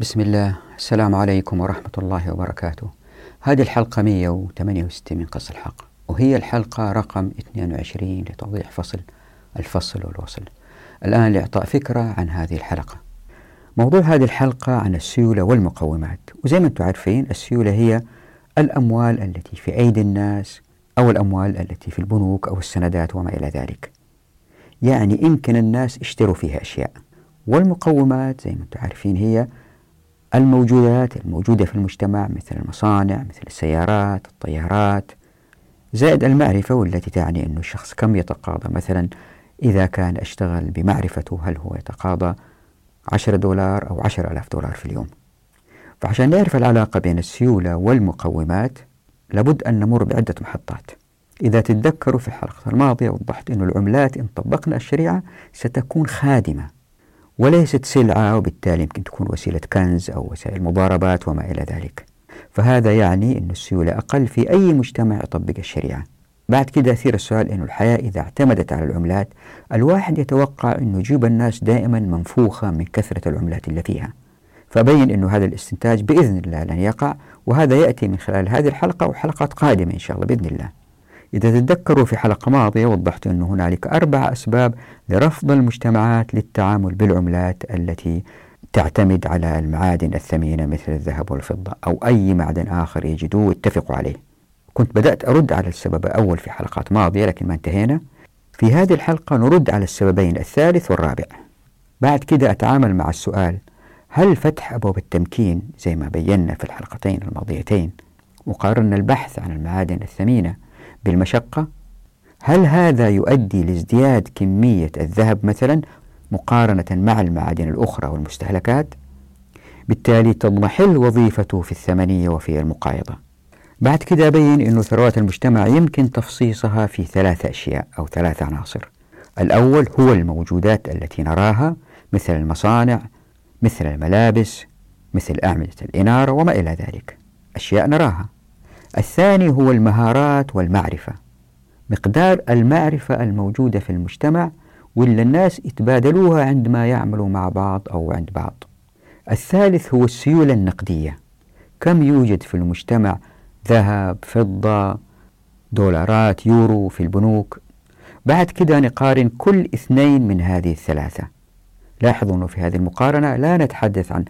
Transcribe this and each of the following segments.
بسم الله. السلام عليكم ورحمة الله وبركاته. هذه الحلقة 168 من قص الحق وهي الحلقة رقم 22 لتوضيح فصل الفصل والوصل. الآن لإعطاء فكرة عن هذه الحلقة. موضوع هذه الحلقة عن السيولة والمقومات. وزي ما أنتم عارفين السيولة هي الأموال التي في أيدي الناس أو الأموال التي في البنوك أو السندات وما إلى ذلك. يعني يمكن الناس يشتروا فيها أشياء. والمقومات زي ما أنتم عارفين هي الموجودات الموجودة في المجتمع مثل المصانع مثل السيارات الطيارات. زائد المعرفة والتي تعني أن الشخص كم يتقاضى. مثلا إذا كان أشتغل بمعرفته هل هو يتقاضى عشرة دولار أو عشر ألاف دولار في اليوم. فعشان نعرف العلاقة بين السيولة والمقومات لابد أن نمر بعدة محطات. إذا تتذكروا في الحلقة الماضية وضحت أن العملات إن طبقنا الشريعة ستكون خادمة. وليست سلعة وبالتالي يمكن تكون وسيلة كنز أو وسائل مضاربات وما إلى ذلك. فهذا يعني أن السيولة أقل في أي مجتمع يطبق الشريعة. بعد كده يثير السؤال أن الحياة إذا اعتمدت على العملات الواحد يتوقع أن جيوب الناس دائما منفوخة من كثرة العملات اللي فيها. فبين أنه هذا الاستنتاج بإذن الله لن يقع وهذا يأتي من خلال هذه الحلقة وحلقات قادمة إن شاء الله بإذن الله. إذا تتذكروا في حلقة ماضية وضحت أن هنالك أربع أسباب لرفض المجتمعات للتعامل بالعملات التي تعتمد على المعادن الثمينة مثل الذهب والفضة أو أي معدن آخر يجدوه واتفقوا عليه. كنت بدأت أرد على السبب الأول في حلقات ماضية لكن ما انتهينا. في هذه الحلقة نرد على السببين الثالث والرابع. بعد كده أتعامل مع السؤال هل فتح أبواب التمكين زي ما بينا في الحلقتين الماضيتين وقارنا البحث عن المعادن الثمينة بالمشقة؟ هل هذا يؤدي لازدياد كمية الذهب مثلا مقارنة مع المعادن الأخرى والمستهلكات؟ بالتالي تضمحل وظيفته في الثمنية وفي المقايضة. بعد كده أبين أن ثروات المجتمع يمكن تفصيصها في ثلاثة أشياء أو ثلاثة عناصر. الأول هو الموجودات التي نراها مثل المصانع مثل الملابس مثل أعمدة الإنارة وما إلى ذلك. أشياء نراها. الثاني هو المهارات والمعرفة. مقدار المعرفة الموجودة في المجتمع واللي الناس يتبادلوها عندما يعملوا مع بعض أو عند بعض. الثالث هو السيولة النقدية. كم يوجد في المجتمع ذهب فضة دولارات يورو في البنوك؟ بعد كده نقارن كل اثنين من هذه الثلاثة. لاحظوا أنه في هذه المقارنة لا نتحدث عن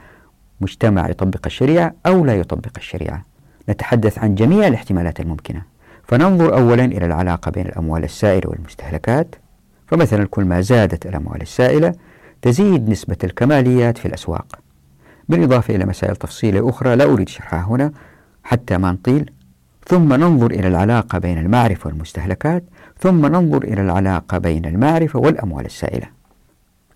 مجتمع يطبق الشريعة أو لا يطبق الشريعة. نتحدث عن جميع الاحتمالات الممكنة. فننظر أولا إلى العلاقة بين الأموال السائلة والمستهلكات. فمثلا كل ما زادت الأموال السائلة تزيد نسبة الكماليات في الأسواق. بالإضافة إلى مسائل تفصيلية أخرى لا أريد شرحها هنا حتى ما نطيل. ثم ننظر إلى العلاقة بين المعرفة والمستهلكات. ثم ننظر إلى العلاقة بين المعرفة والأموال السائلة.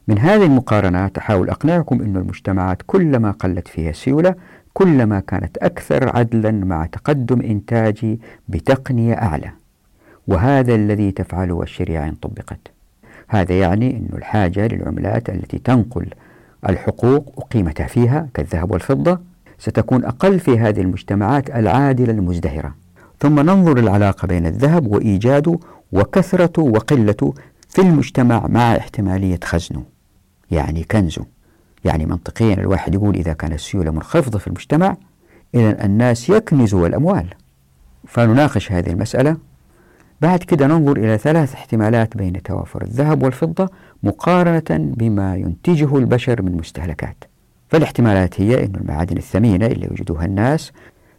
من هذه المقارنات أحاول أقنعكم أن المجتمعات كلما قلت فيها السيولة كلما كانت أكثر عدلا مع تقدم إنتاجي بتقنية أعلى. وهذا الذي تفعله الشريعة إن طبقت. هذا يعني أن الحاجة للعملات التي تنقل الحقوق وقيمتها فيها كالذهب والفضة ستكون أقل في هذه المجتمعات العادلة المزدهرة. ثم ننظر العلاقة بين الذهب وإيجاده وكثرته وقلته في المجتمع مع احتمالية خزنه يعني كنزه. يعني منطقيا الواحد يقول إذا كانت السيولة منخفضة في المجتمع إذا الناس يكنزوا الأموال. فنناقش هذه المسألة. بعد كده ننظر إلى ثلاث احتمالات بين توافر الذهب والفضة مقارنة بما ينتجه البشر من مستهلكات. فالاحتمالات هي أن المعادن الثمينة اللي يوجدها الناس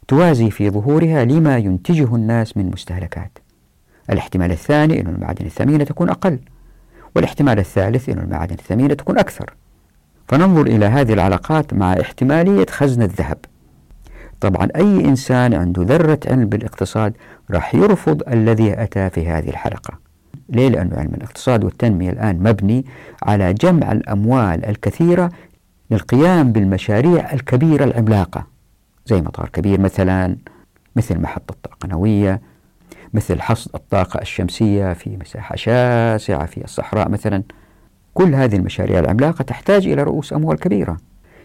توازي في ظهورها لما ينتجه الناس من مستهلكات. الاحتمال الثاني أن المعادن الثمينة تكون أقل والاحتمال الثالث أن المعادن الثمينة تكون أكثر. فننظر إلى هذه العلاقات مع احتمالية خزن الذهب. طبعا أي إنسان عنده ذرة علم بالاقتصاد راح يرفض الذي أتى في هذه الحلقة. ليه؟ لأن علم الاقتصاد والتنمية الآن مبني على جمع الأموال الكثيرة للقيام بالمشاريع الكبيرة العملاقة. زي مطار كبير مثلا مثل محطة طاقة نووية مثل حصد الطاقة الشمسية في مساحة شاسعة في الصحراء مثلا. كل هذه المشاريع العملاقة تحتاج إلى رؤوس أموال كبيرة.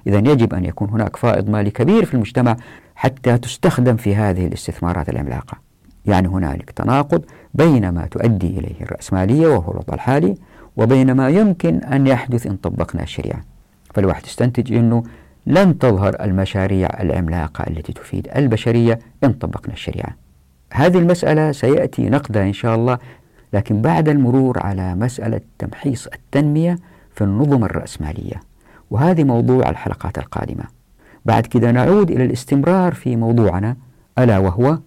إذا يجب أن يكون هناك فائض مالي كبير في المجتمع حتى تستخدم في هذه الاستثمارات العملاقة. يعني هنالك تناقض بين ما تؤدي إليه الرأسمالية وهو الوضع الحالي وبين ما يمكن أن يحدث إن طبقنا الشريعة. فالواحد يستنتج أنه لن تظهر المشاريع العملاقة التي تفيد البشرية إن طبقنا الشريعة. هذه المسألة سيأتي نقدها إن شاء الله لكن بعد المرور على مسألة تمحيص التنمية في النظم الرأسمالية. وهذه موضوع الحلقات القادمة. بعد كده نعود إلى الاستمرار في موضوعنا ألا وهو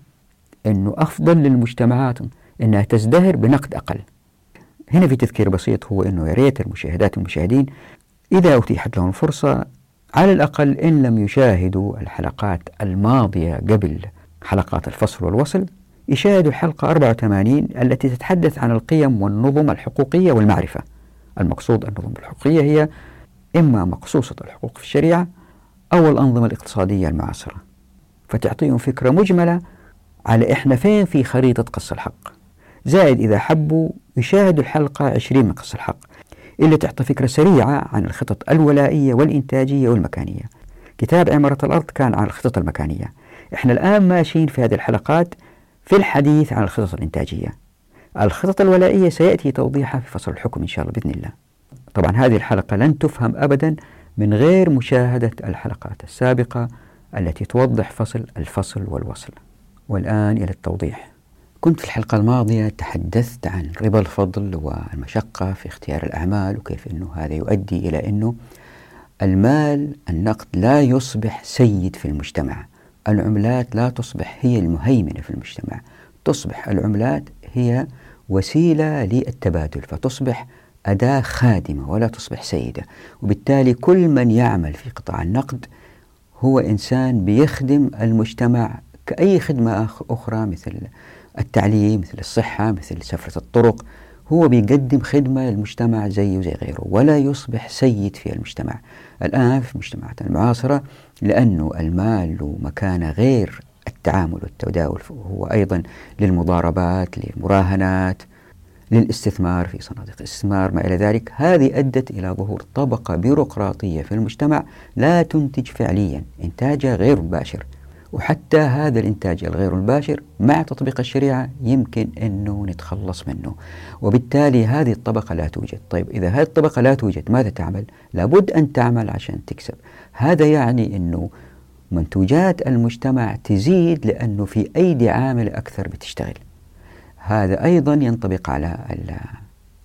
أنه أفضل للمجتمعات أنها تزدهر بنقد أقل. هنا في تذكير بسيط هو أنه يا ريت المشاهدات والمشاهدين إذا أتيحت لهم الفرصة على الأقل إن لم يشاهدوا الحلقات الماضية قبل حلقات الفصل والوصل يشاهدوا الحلقة 84 التي تتحدث عن القيم والنظم الحقوقية والمعرفة. المقصود النظم الحقوقية هي إما مقصوصة الحقوق في الشريعة أو الأنظمة الاقتصادية المعاصرة. فتعطيهم فكرة مجملة على إحنا فين في خريطة قص الحق. زائد إذا حبوا يشاهدوا الحلقة 20 من قص الحق اللي تعطي فكرة سريعة عن الخطط الولائية والإنتاجية والمكانية. كتاب عمارة الأرض كان عن الخطط المكانية. إحنا الآن ماشيين في هذه الحلقات في الحديث عن الخطط الإنتاجية. الخطط الولائية سيأتي توضيحها في فصل الحكم إن شاء الله بإذن الله. طبعا هذه الحلقة لن تفهم أبدا من غير مشاهدة الحلقات السابقة التي توضح فصل الفصل والوصل. والآن إلى التوضيح. كنت في الحلقة الماضية تحدثت عن ربا الفضل والمشقة في اختيار الأعمال وكيف أنه هذا يؤدي إلى أنه المال النقد لا يصبح سيد في المجتمع. العملات لا تصبح هي المهيمنة في المجتمع. تصبح العملات هي وسيلة للتبادل فتصبح أداة خادمة ولا تصبح سيدة. وبالتالي كل من يعمل في قطاع النقد هو إنسان بيخدم المجتمع كأي خدمة أخرى مثل التعليم مثل الصحة مثل سفرة الطرق. هو بيقدم خدمة للمجتمع زيه زي غيره ولا يصبح سيد في المجتمع. الآن في المجتمعات المعاصرة لأنه المال له مكانة غير التعامل والتداول هو أيضا للمضاربات للمراهنات للاستثمار في صناديق الاستثمار ما إلى ذلك. هذه أدت إلى ظهور طبقة بيروقراطية في المجتمع لا تنتج فعليا إنتاجها غير مباشر. وحتى هذا الإنتاج الغير مباشر مع تطبيق الشريعة يمكن أنه نتخلص منه. وبالتالي هذه الطبقة لا توجد. طيب إذا هذه الطبقة لا توجد ماذا تعمل؟ لابد أن تعمل عشان تكسب. هذا يعني أنه منتوجات المجتمع تزيد لأنه في أيدي عامل أكثر بتشتغل. هذا أيضا ينطبق على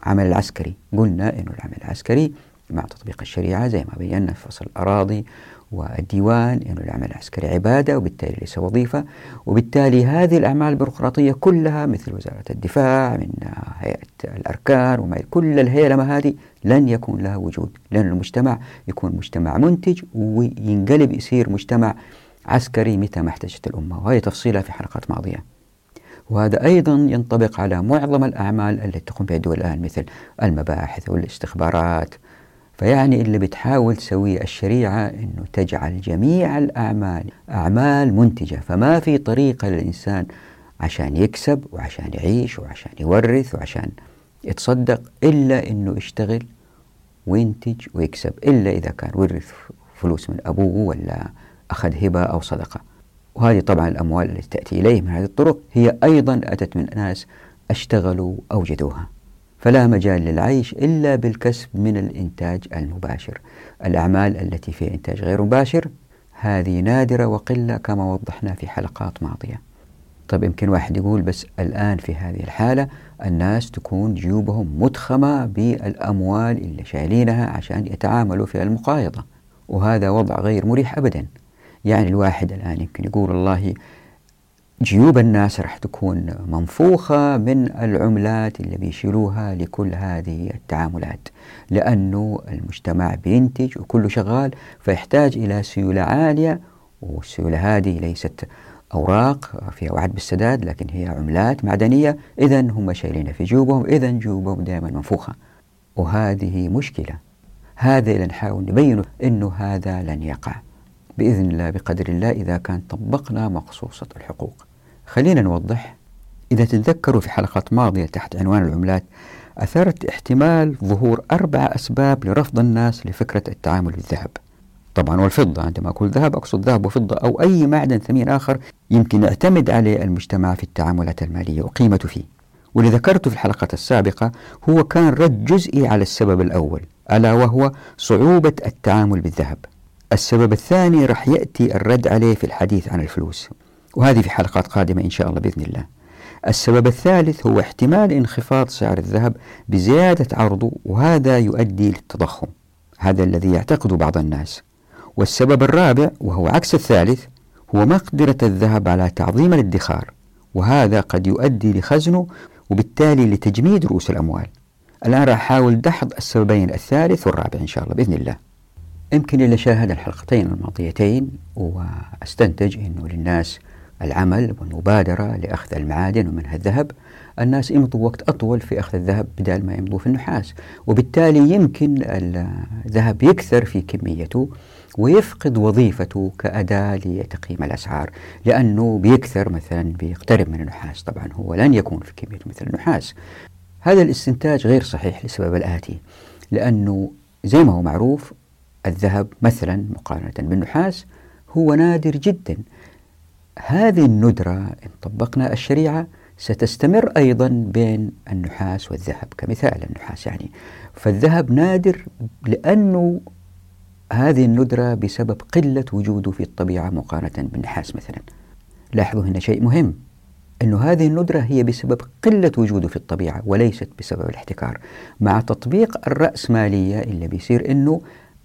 العمل العسكري. قلنا أنه العمل العسكري مع تطبيق الشريعة زي ما بينا في فصل الأراضي والديوان أنه العمل العسكري عبادة وبالتالي ليس وظيفة. وبالتالي هذه الأعمال البيروقراطية كلها مثل وزارة الدفاع من هيئة الأركان وما كل الهيلمة هذه لن يكون لها وجود. لأن المجتمع يكون مجتمع منتج وينقلب يصير مجتمع عسكري متى ما احتاجت الأمة. وهي تفصيلها في حلقات ماضية. وهذا أيضا ينطبق على معظم الأعمال التي تقوم بها الدول الآن مثل المباحث والإستخبارات. فيعني اللي بتحاول تسويه الشريعة أنه تجعل جميع الأعمال أعمال منتجة. فما في طريقة للإنسان عشان يكسب وعشان يعيش وعشان يورث وعشان يتصدق إلا أنه يشتغل وينتج ويكسب إلا إذا كان ورث فلوس من أبوه ولا أخذ هبة أو صدقة. وهذه طبعا الأموال التي تأتي إليه من هذه الطرق هي أيضا أتت من ناس أشتغلوا أوجدوها. فلا مجال للعيش إلا بالكسب من الإنتاج المباشر. الأعمال التي فيها إنتاج غير مباشر هذه نادرة وقلة كما وضحنا في حلقات ماضية. طيب يمكن واحد يقول بس الآن في هذه الحالة الناس تكون جيوبهم متخمة بالأموال اللي شايلينها عشان يتعاملوا في المقايضة وهذا وضع غير مريح أبدا. يعني الواحد الآن يمكن يقول الله جيوب الناس راح تكون منفوخة من العملات اللي بيشيلوها لكل هذه التعاملات. لأنه المجتمع بينتج وكله شغال فيحتاج إلى سيولة عالية والسيولة هذه ليست أوراق فيها وعد بالسداد لكن هي عملات معدنية. إذا هم شايلينها في جيوبهم إذا جيوبهم دائما منفوخة. وهذه مشكلة. هذا اللي نحاول نبينه أنه هذا لن يقع. بإذن الله بقدر الله إذا كان طبقنا مقصوصة الحقوق. خلينا نوضح. إذا تتذكروا في حلقات ماضية تحت عنوان العملات أثرت احتمال ظهور أربع أسباب لرفض الناس لفكرة التعامل بالذهب. طبعا والفضة عندما أقول ذهب أقصد ذهب وفضة أو أي معدن ثمين آخر يمكن يعتمد عليه المجتمع في التعاملات المالية وقيمته فيه. واللي ذكرته في الحلقة السابقة هو كان رد جزئي على السبب الأول ألا وهو صعوبة التعامل بالذهب. السبب الثاني راح يأتي الرد عليه في الحديث عن الفلوس. وهذه في حلقات قادمة إن شاء الله بإذن الله. السبب الثالث هو احتمال انخفاض سعر الذهب بزيادة عرضه وهذا يؤدي للتضخم. هذا الذي يعتقد بعض الناس. والسبب الرابع وهو عكس الثالث هو مقدرة الذهب على تعظيم الادخار وهذا قد يؤدي لخزنه وبالتالي لتجميد رؤوس الأموال. الآن راح أحاول دحض السببين الثالث والرابع إن شاء الله بإذن الله. يمكن اللي شاهد الحلقتين الماضيتين وأستنتج أنه للناس العمل والمبادرة لأخذ المعادن ومنها الذهب. الناس يمضوا وقت أطول في أخذ الذهب بدل ما يمضوا في النحاس. وبالتالي يمكن الذهب يكثر في كميته ويفقد وظيفته كأداة لتقييم الأسعار لأنه بيكثر مثلا بيقترب من النحاس. طبعا هو لن يكون في كمية مثل النحاس. هذا الاستنتاج غير صحيح لسبب الآتي لأنه زي ما هو معروف الذهب مثلا مقارنة بالنحاس هو نادر جدا. هذه الندرة إن طبقنا الشريعة ستستمر أيضا بين النحاس والذهب كمثال النحاس يعني. فالذهب نادر لأنه هذه الندرة بسبب قلة وجوده في الطبيعة مقارنة بالنحاس مثلا. لاحظوا هنا شيء مهم أن هذه الندرة هي بسبب قلة وجوده في الطبيعة وليست بسبب الاحتكار مع تطبيق الرأسمالية اللي بيصير أنه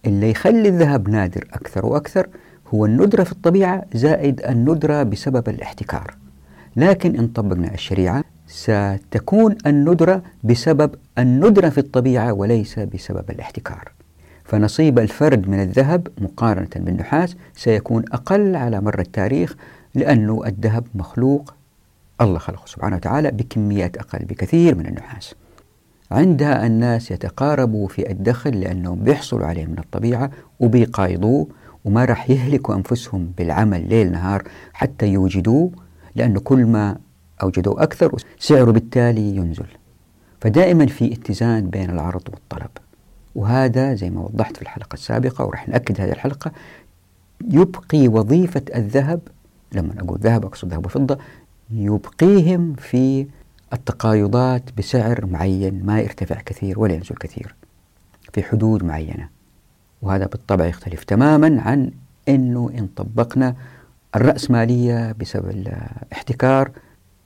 اللي يخلي الذهب نادر أكثر وأكثر هو الندرة في الطبيعة زائد الندرة بسبب الاحتكار. لكن إن طبقنا الشريعة ستكون الندرة بسبب الندرة في الطبيعة وليس بسبب الاحتكار. فنصيب الفرد من الذهب مقارنة بالنحاس سيكون أقل على مر التاريخ لأنه الذهب مخلوق. الله خلقه سبحانه وتعالى بكميات أقل بكثير من النحاس. عندها الناس يتقاربوا في الدخل لأنهم بيحصلوا عليه من الطبيعة وبيقايضوه. وما راح يهلكوا أنفسهم بالعمل ليل نهار حتى يوجدوه لأنه كل ما أوجدوا أكثر سعره بالتالي ينزل. فدائما في اتزان بين العرض والطلب. وهذا زي ما وضحت في الحلقة السابقة وراح نأكد هذه الحلقة يبقي وظيفة الذهب لما أقول ذهب أقصد ذهب وفضة يبقيهم في التقايضات بسعر معين ما يرتفع كثير ولا ينزل كثير في حدود معينة. وهذا بالطبع يختلف تماما عن أنه إن طبقنا الرأسمالية بسبب الاحتكار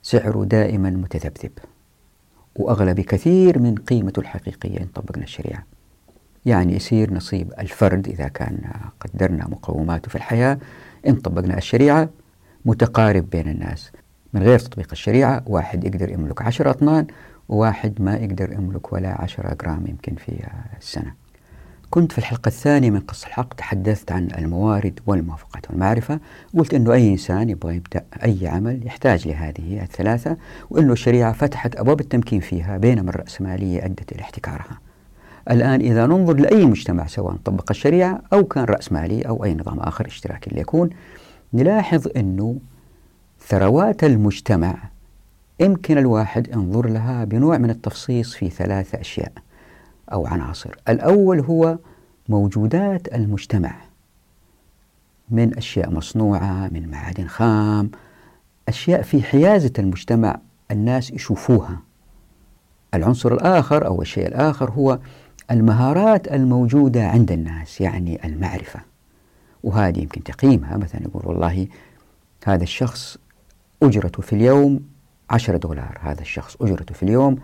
سعره دائما متذبذب. وأغلى بكثير من قيمته الحقيقية إن طبقنا الشريعة. يعني يصير نصيب الفرد إذا كان قدرنا مقوماته في الحياة. إن طبقنا الشريعة متقارب بين الناس. من غير تطبيق الشريعة واحد يقدر يملك عشرة أطنان وواحد ما يقدر يملك ولا عشرة جرام يمكن في السنة. كنت في الحلقة الثانية من قصة الحق تحدثت عن الموارد والموافقات والمعرفة قلت أنه أي إنسان يبغى يبدأ أي عمل يحتاج لهذه الثلاثة وأنه الشريعة فتحت أبواب التمكين فيها بينما الرأسمالية أدت إلى احتكارها. الآن إذا ننظر لأي مجتمع سواء طبق الشريعة أو كان رأسمالي أو أي نظام آخر اشتراكي ليكون نلاحظ أنه ثروات المجتمع يمكن الواحد ينظر لها بنوع من التفصيص في ثلاثة أشياء. أو عناصر. الأول هو موجودات المجتمع. من أشياء مصنوعة من معادن خام أشياء في حيازة المجتمع الناس يشوفوها. العنصر الآخر أو الشيء الآخر هو المهارات الموجودة عند الناس يعني المعرفة. وهذه يمكن تقييمها مثلا يقول والله هذا الشخص أجرته في اليوم عشرة دولار هذا الشخص أجرته في اليوم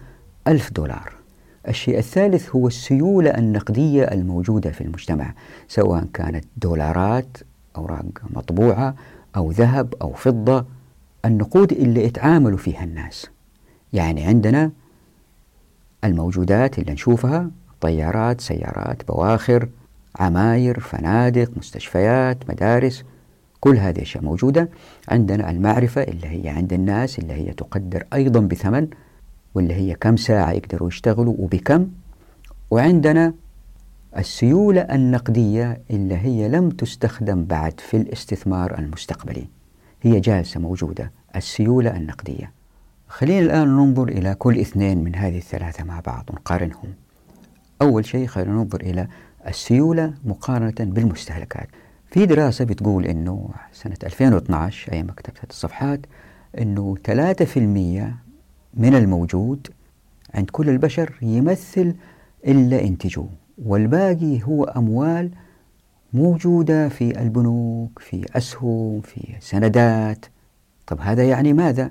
ألف دولار. الشيء الثالث هو السيولة النقدية الموجودة في المجتمع سواء كانت دولارات أوراق مطبوعة أو ذهب أو فضة النقود اللي يتعاملوا فيها الناس. يعني عندنا الموجودات اللي نشوفها طيارات سيارات بواخر عماير فنادق مستشفيات مدارس كل هذه الأشياء موجودة. عندنا المعرفة اللي هي عند الناس اللي هي تقدر أيضا بثمن واللي هي كم ساعة يقدروا يشتغلوا وبكم. وعندنا السيولة النقدية اللي هي لم تستخدم بعد في الاستثمار المستقبلي. هي جالسة موجودة السيولة النقدية. خلينا الآن ننظر إلى كل اثنين من هذه الثلاثة مع بعض ونقارنهم أول شيء خلينا ننظر إلى السيولة مقارنة بالمستهلكات. في دراسة بتقول أنه سنة 2012 أيام كتبت هذه الصفحات أنه 3% من الموجود عند كل البشر يمثل إلا إنتجوه والباقي هو أموال موجودة في البنوك في أسهم في سندات طب هذا يعني ماذا؟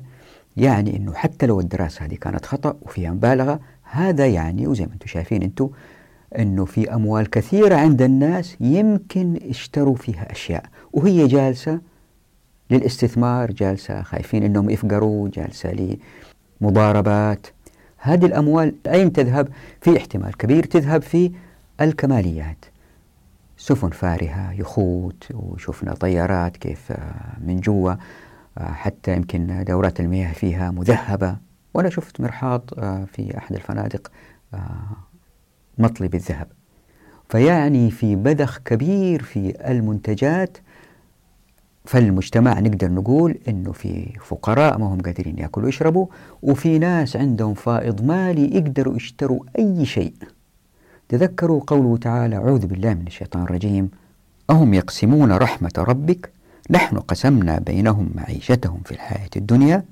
يعني أنه حتى لو الدراسة هذه كانت خطأ وفيها مبالغة هذا يعني وزي ما أنتم شايفين أنتم أنه في أموال كثيرة عند الناس يمكن اشتروا فيها أشياء وهي جالسة للاستثمار جالسة خايفين أنهم يفقروا جالسة لمضاربات هذه الأموال أين تذهب؟ في احتمال كبير تذهب في الكماليات. سفن فارهة يخوت وشفنا طيارات كيف آه، من جوا آه، حتى يمكن دورات المياه فيها مذهبة. وأنا شفت مرحاض آه، في أحد الفنادق مطلي بالذهب فيعني في بذخ كبير في المنتجات فالمجتمع نقدر نقول إنه في فقراء ما هم قادرين يأكلوا ويشربوا وفي ناس عندهم فائض مالي يقدروا يشتروا أي شيء. تذكروا قوله تعالى أعوذ بالله من الشيطان الرجيم أهم يقسمون رحمة ربك؟ نحن قسمنا بينهم معيشتهم في الحياة الدنيا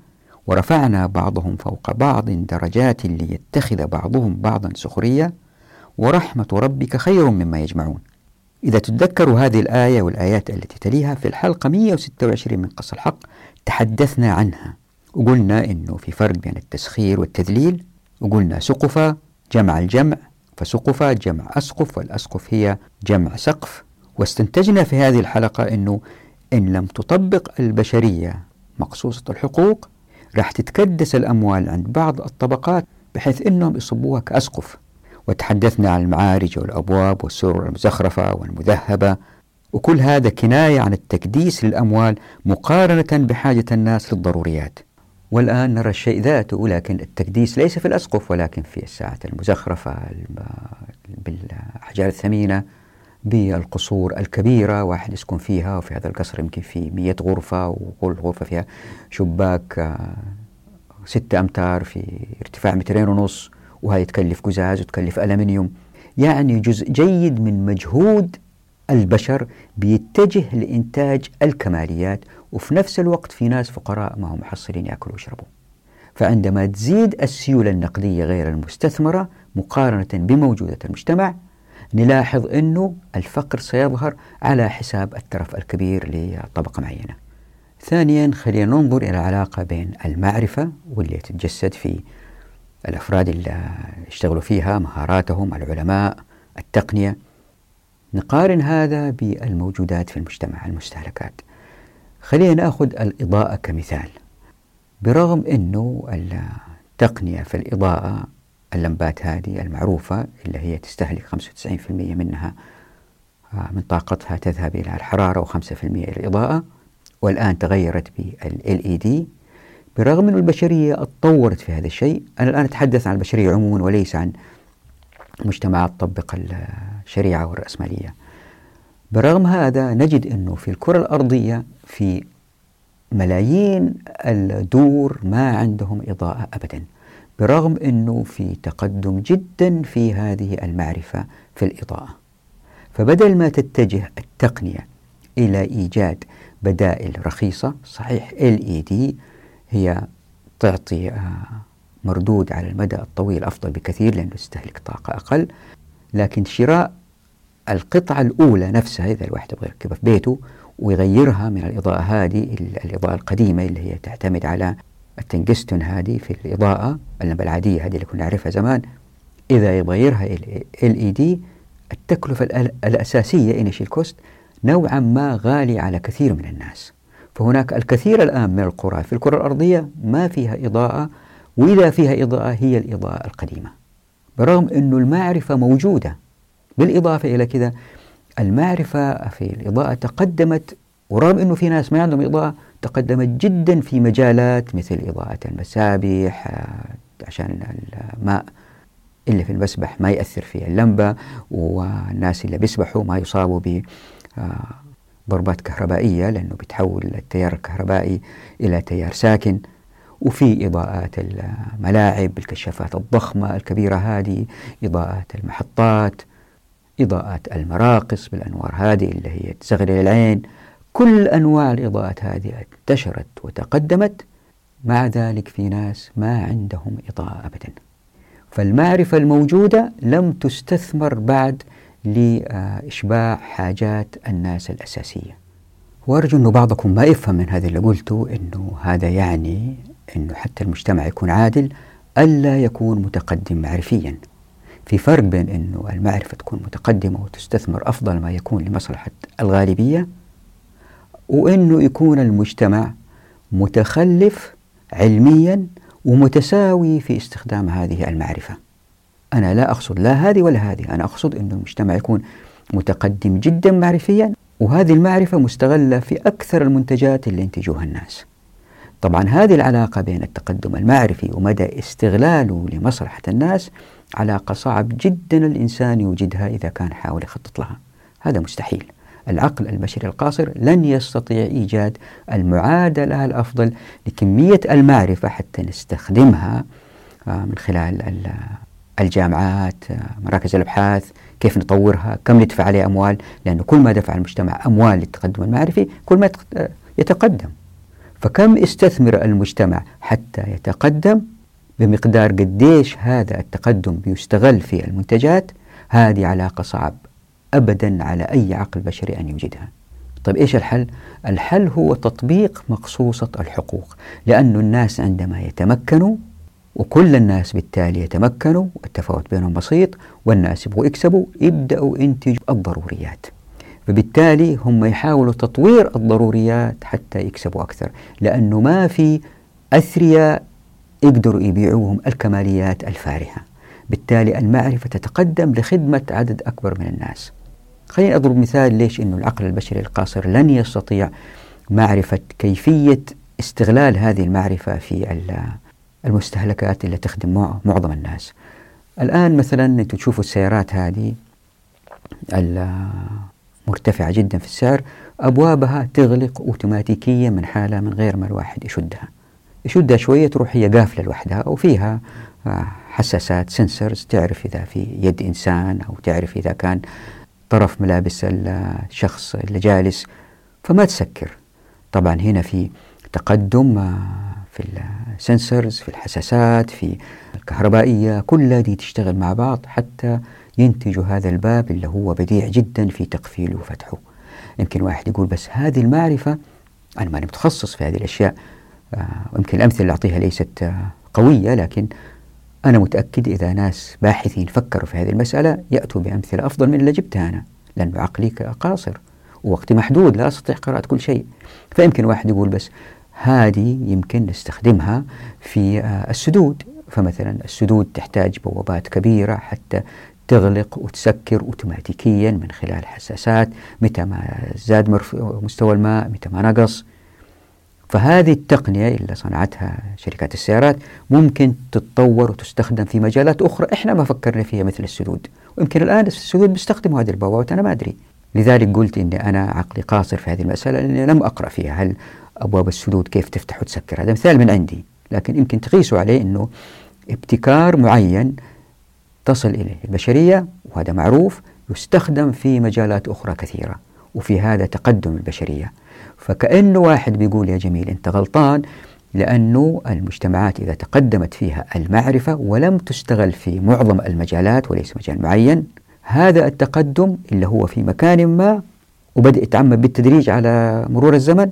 ورفعنا بعضهم فوق بعض درجات ليتخذ بعضهم بعضا سخرية ورحمة ربك خير مما يجمعون. إذا تتذكروا هذه الآية والآيات التي تليها في الحلقة 126 من قص الحق تحدثنا عنها. وقلنا إنه في فرق بين التسخير والتذليل. وقلنا سقف جمع الجمع فسقف جمع أسقف والأسقف هي جمع سقف. واستنتجنا في هذه الحلقة أنه إن لم تطبق البشرية مقصوصة الحقوق راح تتكدس الأموال عند بعض الطبقات بحيث أنهم يصبوها كأسقف. وتحدثنا عن المعارج والأبواب والسرر المزخرفة والمذهبة. وكل هذا كناية عن التكديس للأموال مقارنة بحاجة الناس للضروريات. والآن نرى الشيء ذاته لكن التكديس ليس في الأسقف ولكن في الساعات المزخرفة بالأحجار الثمينة بالقصور الكبيرة. واحد يسكن فيها وفي هذا القصر يمكن فيه مية غرفة وكل غرفة فيها شباك آه، ستة أمتار في ارتفاع مترين ونص. وهي تكلف قزاز وتكلف ألمنيوم. يعني جزء جيد من مجهود البشر بيتجه لإنتاج الكماليات وفي نفس الوقت في ناس فقراء ما هم محصلين يأكلوا ويشربوا. فعندما تزيد السيولة النقدية غير المستثمرة مقارنة بموجودة المجتمع نلاحظ أنه الفقر سيظهر على حساب الترف الكبير لطبقة معينة. ثانيا خلينا ننظر إلى العلاقة بين المعرفة واللي تتجسد في الأفراد اللي اشتغلوا فيها مهاراتهم العلماء التقنية. نقارن هذا بالموجودات في المجتمع المستهلكات. خلينا نأخذ الإضاءة كمثال. برغم أنه التقنية في الإضاءة اللمبات هذه المعروفة اللي هي تستهلك 95% منها آه، من طاقتها تذهب إلى الحرارة و5% إلى الإضاءة والآن تغيرت بال LED برغم أن البشرية اتطورت في هذا الشيء أنا الآن أتحدث عن البشرية عموما وليس عن مجتمعات تطبق الشريعة والرأسمالية برغم هذا نجد أنه في الكرة الأرضية في ملايين الدور ما عندهم إضاءة أبدا برغم أنه في تقدم جدا في هذه المعرفة في الإضاءة. فبدل ما تتجه التقنية إلى إيجاد بدائل رخيصة صحيح LED هي تعطي آه، مردود على المدى الطويل أفضل بكثير لأنه تستهلك طاقة أقل. لكن شراء القطعة الأولى نفسها إذا الواحد يبغى يركبها في بيته ويغيرها من الإضاءة هذه الإضاءة القديمة اللي هي تعتمد على التنجستون هذه في الإضاءة اللمبة العادية هذه اللي كنا نعرفها زمان. إذا يبغى يغيرها LED التكلفة الأساسية initial cost نوعا ما غالي على كثير من الناس. فهناك الكثير الآن من القرى في الكرة الأرضية ما فيها إضاءة وإذا فيها إضاءة هي الإضاءة القديمة. برغم أن المعرفة موجودة بالإضافة إلى كذا المعرفة في الإضاءة تقدمت ورغم أنه في ناس ما عندهم إضاءة تقدمت جدا في مجالات مثل إضاءة المسابح آه، عشان الماء اللي في المسبح ما يأثر في اللمبة والناس اللي بيسبحوا ما يصابوا ب آه، ضربات كهربائية لأنه بتحول التيار الكهربائي إلى تيار ساكن. وفي إضاءات الملاعب الكشافات الضخمة الكبيرة هذه إضاءات المحطات إضاءات المراقص بالأنوار هذه اللي هي تزغل العين. كل أنواع الإضاءات هذه انتشرت وتقدمت. مع ذلك في ناس ما عندهم إضاءة أبدا. فالمعرفة الموجودة لم تستثمر بعد لإشباع حاجات الناس الأساسية. وأرجو أن بعضكم ما يفهم من هذا اللي قلته أنه هذا يعني أنه حتى المجتمع يكون عادل ألا يكون متقدم معرفيا. في فرق بين أنه المعرفة تكون متقدمة وتستثمر أفضل ما يكون لمصلحة الغالبية وأنه يكون المجتمع متخلف علميا ومتساوي في استخدام هذه المعرفة. أنا لا أقصد لا هذه ولا هذه. أنا أقصد أن المجتمع يكون متقدم جدا معرفيا وهذه المعرفة مستغلة في أكثر المنتجات اللي ينتجوها الناس. طبعا هذه العلاقة بين التقدم المعرفي ومدى استغلاله لمصلحة الناس علاقة صعب جدا الإنسان يوجدها إذا كان حاول يخطط لها. هذا مستحيل. العقل البشري القاصر لن يستطيع إيجاد المعادلة الأفضل لكمية المعرفة حتى نستخدمها آه، من خلال الجامعات مراكز الأبحاث كيف نطورها كم ندفع عليها أموال لأنه كل ما دفع المجتمع أموال للتقدم المعرفي كل ما يتقدم. فكم استثمر المجتمع حتى يتقدم؟ بمقدار قديش هذا التقدم بيستغل في المنتجات؟ هذه علاقة صعب أبدا على أي عقل بشري أن يوجدها. طيب إيش الحل؟ الحل هو تطبيق مقصوصة الحقوق لأن الناس عندما يتمكنوا وكل الناس بالتالي يتمكنوا التفاوت بينهم بسيط والناس يبغوا يكسبوا يبدأوا ينتجوا الضروريات. فبالتالي هم يحاولوا تطوير الضروريات حتى يكسبوا أكثر لأنه ما في أثرياء يقدروا يبيعوهم الكماليات الفارهة. بالتالي المعرفة تتقدم لخدمة عدد أكبر من الناس. خليني أضرب مثال ليش أنه العقل البشري القاصر لن يستطيع معرفة كيفية استغلال هذه المعرفة في المستهلكات اللي تخدم معظم الناس. الآن مثلا أنتم تشوفوا السيارات هذه المرتفعة جدا في السعر أبوابها تغلق أوتوماتيكيا من حالة من غير ما الواحد يشدها. يشدها شوية تروح هي قافلة لوحدها وفيها حساسات سنسرز تعرف إذا في يد إنسان أو تعرف إذا كان طرف ملابس الشخص اللي جالس فما تسكر. طبعا هنا في تقدم آه، في السنسرز في الحساسات في الكهربائية كلها دي تشتغل مع بعض حتى ينتجوا هذا الباب اللي هو بديع جدا في تقفيله وفتحه. يمكن واحد يقول بس هذه المعرفة أنا ماني متخصص في هذه الأشياء. آه، ويمكن الأمثلة اللي أعطيها ليست آه، قوية لكن أنا متأكد إذا ناس باحثين فكروا في هذه المسألة يأتوا بأمثلة أفضل من اللي جبتها أنا. لأنه عقلي قاصر ووقتي محدود لا أستطيع قراءة كل شيء. فيمكن واحد يقول بس هذه يمكن نستخدمها في آه، السدود. فمثلا السدود تحتاج بوابات كبيرة حتى تغلق وتسكر اوتوماتيكيا من خلال حساسات متى ما زاد مستوى الماء متى ما نقص. فهذه التقنية اللي صنعتها شركات السيارات ممكن تتطور وتستخدم في مجالات أخرى إحنا ما فكرنا فيها مثل السدود. ويمكن الآن السدود بيستخدموا هذه البوابات أنا ما أدري. لذلك قلت إني أنا عقلي قاصر في هذه المسألة لأني لم أقرأ فيها. هل أبواب السدود كيف تفتح وتسكر. هذا مثال من عندي لكن يمكن تقيسوا عليه أنه ابتكار معين تصل إليه. البشرية وهذا معروف يستخدم في مجالات أخرى كثيرة وفي هذا تقدم البشرية. فكأنه واحد بيقول يا جميل أنت غلطان لأنه المجتمعات إذا تقدمت فيها المعرفة ولم تستغل في معظم المجالات وليس مجال معين هذا التقدم اللي هو في مكان ما وبدأ يتعمد بالتدريج على مرور الزمن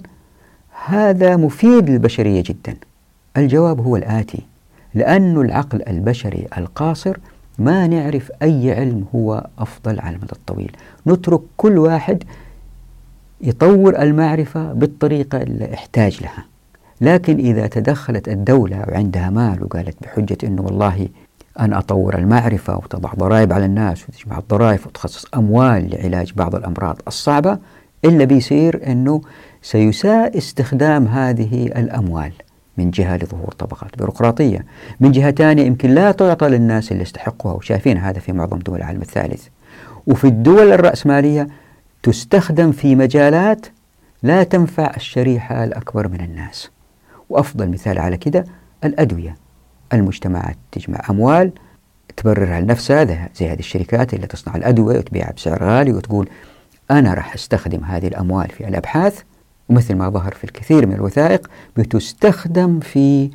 هذا مفيد للبشرية جدا. الجواب هو الآتي لأن العقل البشري القاصر ما نعرف أي علم هو أفضل على المدى الطويل. نترك كل واحد يطور المعرفة بالطريقة اللي احتاج لها. لكن إذا تدخلت الدولة وعندها مال وقالت بحجة أنه والله أنا أطور المعرفة وتضع ضرائب على الناس وتجمع الضرائب وتخصص أموال لعلاج بعض الأمراض الصعبة إلا بيصير أنه سيساء استخدام هذه الأموال من جهة لظهور طبقات بيروقراطية. من جهة ثانية يمكن لا تعطى للناس اللي يستحقها وشايفين هذا في معظم دول العالم الثالث. وفي الدول الرأسمالية تستخدم في مجالات لا تنفع الشريحة الأكبر من الناس. وأفضل مثال على كده الأدوية. المجتمعات تجمع أموال تبررها لنفسها زي هذه الشركات اللي تصنع الأدوية وتبيعها بسعر غالي وتقول أنا راح أستخدم هذه الأموال في الأبحاث ومثل ما ظهر في الكثير من الوثائق بتستخدم في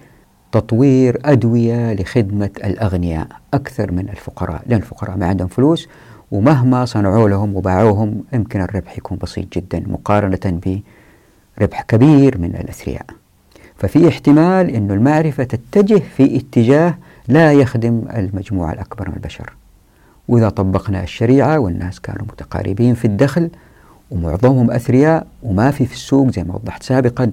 تطوير أدوية لخدمة الأغنياء أكثر من الفقراء لأن الفقراء ما عندهم فلوس ومهما صنعوا لهم وباعوهم يمكن الربح يكون بسيط جدا مقارنة بربح كبير من الأثرياء. ففي احتمال أن المعرفة تتجه في اتجاه لا يخدم المجموعة الأكبر من البشر. وإذا طبقنا الشريعة والناس كانوا متقاربين في الدخل ومعظمهم أثرياء وما في في السوق زي ما وضحت سابقا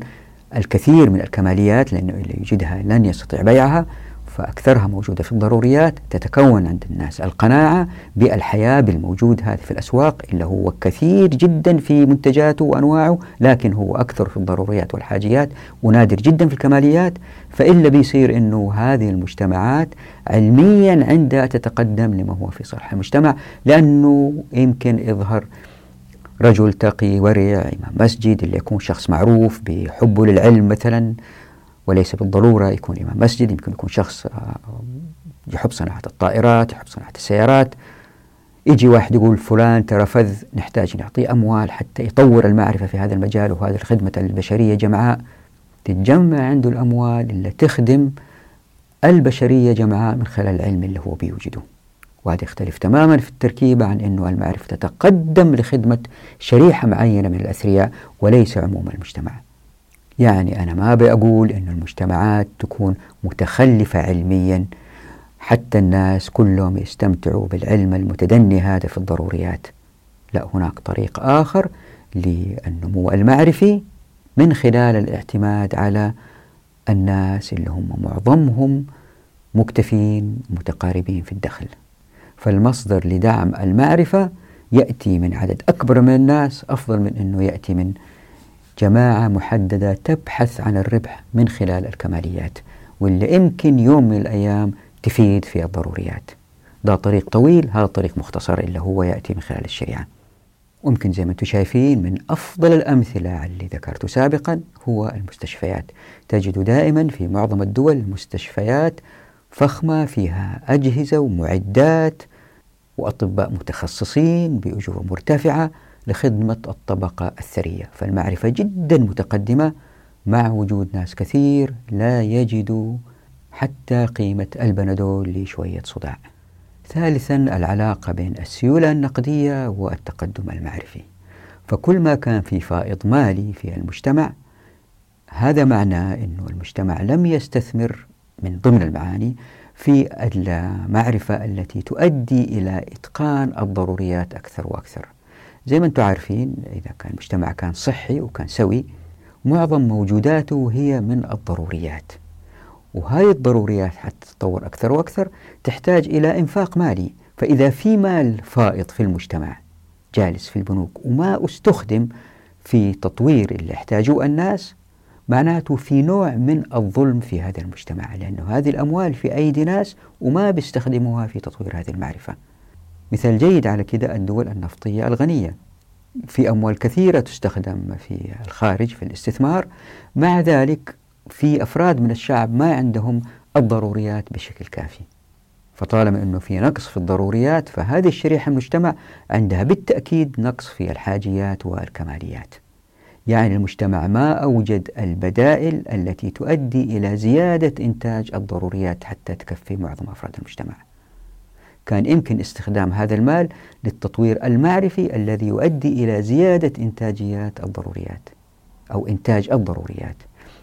الكثير من الكماليات لأنه اللي يجدها لن يستطيع بيعها فأكثرها موجودة في الضروريات تتكون عند الناس. القناعة بالحياة بالموجود هذا في الأسواق اللي هو كثير جدا في منتجاته وأنواعه لكن هو أكثر في الضروريات والحاجيات ونادر جدا في الكماليات فإلا بيصير أنه هذه المجتمعات علميا عندها تتقدم لما هو في صالح المجتمع لأنه يمكن يظهر رجل تقي ورع إمام مسجد اللي يكون شخص معروف بحبه للعلم مثلا وليس بالضرورة يكون إمام مسجد يمكن يكون شخص آه، يحب صناعة الطائرات يحب صناعة السيارات. يجي واحد يقول فلان ترى فذ نحتاج نعطيه أموال حتى يطور المعرفة في هذا المجال وهذه الخدمة البشرية. جمعاء تتجمع عنده الأموال اللي تخدم البشرية جمعاء من خلال العلم اللي هو بيوجده. وهذا يختلف تماما في التركيبة عن أنه المعرفة تتقدم لخدمة شريحة معينة من الأثرياء وليس عموم المجتمع. يعني أنا ما بقول أن المجتمعات تكون متخلفة علميا. حتى الناس كلهم يستمتعوا بالعلم المتدني هذا في الضروريات. لا هناك طريق آخر للنمو المعرفي من خلال الاعتماد على الناس اللي هم معظمهم مكتفين متقاربين في الدخل. فالمصدر لدعم المعرفة يأتي من عدد أكبر من الناس أفضل من أنه يأتي من جماعة محددة تبحث عن الربح من خلال الكماليات واللي يمكن يوم من الأيام تفيد في الضروريات. ده طريق طويل هذا طريق مختصر اللي هو يأتي من خلال الشريعة. ويمكن زي ما أنتم شايفين من أفضل الأمثلة اللي ذكرت سابقا هو المستشفيات. تجد دائما في معظم الدول مستشفيات فخمة فيها أجهزة ومعدات وأطباء متخصصين بأجور مرتفعة لخدمة الطبقة الثرية. فالمعرفة جدا متقدمة مع وجود ناس كثير لا يجدوا حتى قيمة البنادول لشوية صداع. ثالثا العلاقة بين السيولة النقدية والتقدم المعرفي. فكل ما كان في فائض مالي في المجتمع هذا معناه أن المجتمع لم يستثمر من ضمن المعاني في المعرفة التي تؤدي إلى إتقان الضروريات أكثر وأكثر. زي ما أنتم عارفين إذا كان المجتمع كان صحي وكان سوي معظم موجوداته هي من الضروريات. وهذه الضروريات حتى تتطور أكثر وأكثر تحتاج إلى إنفاق مالي. فإذا في مال فائض في المجتمع جالس في البنوك وما أستخدم في تطوير اللي يحتاجوه الناس معناته في نوع من الظلم في هذا المجتمع لأنه هذه الأموال في أيدي ناس وما بيستخدموها في تطوير هذه المعرفة. مثال جيد على كده الدول النفطية الغنية. في أموال كثيرة تستخدم في الخارج في الاستثمار مع ذلك في أفراد من الشعب ما عندهم الضروريات بشكل كافي. فطالما أنه في نقص في الضروريات فهذه الشريحة المجتمع عندها بالتأكيد نقص في الحاجيات والكماليات. يعني المجتمع ما أوجد البدائل التي تؤدي إلى زيادة إنتاج الضروريات حتى تكفي معظم أفراد المجتمع. كان يمكن استخدام هذا المال للتطوير المعرفي الذي يؤدي إلى زيادة إنتاجيات الضروريات أو إنتاج الضروريات.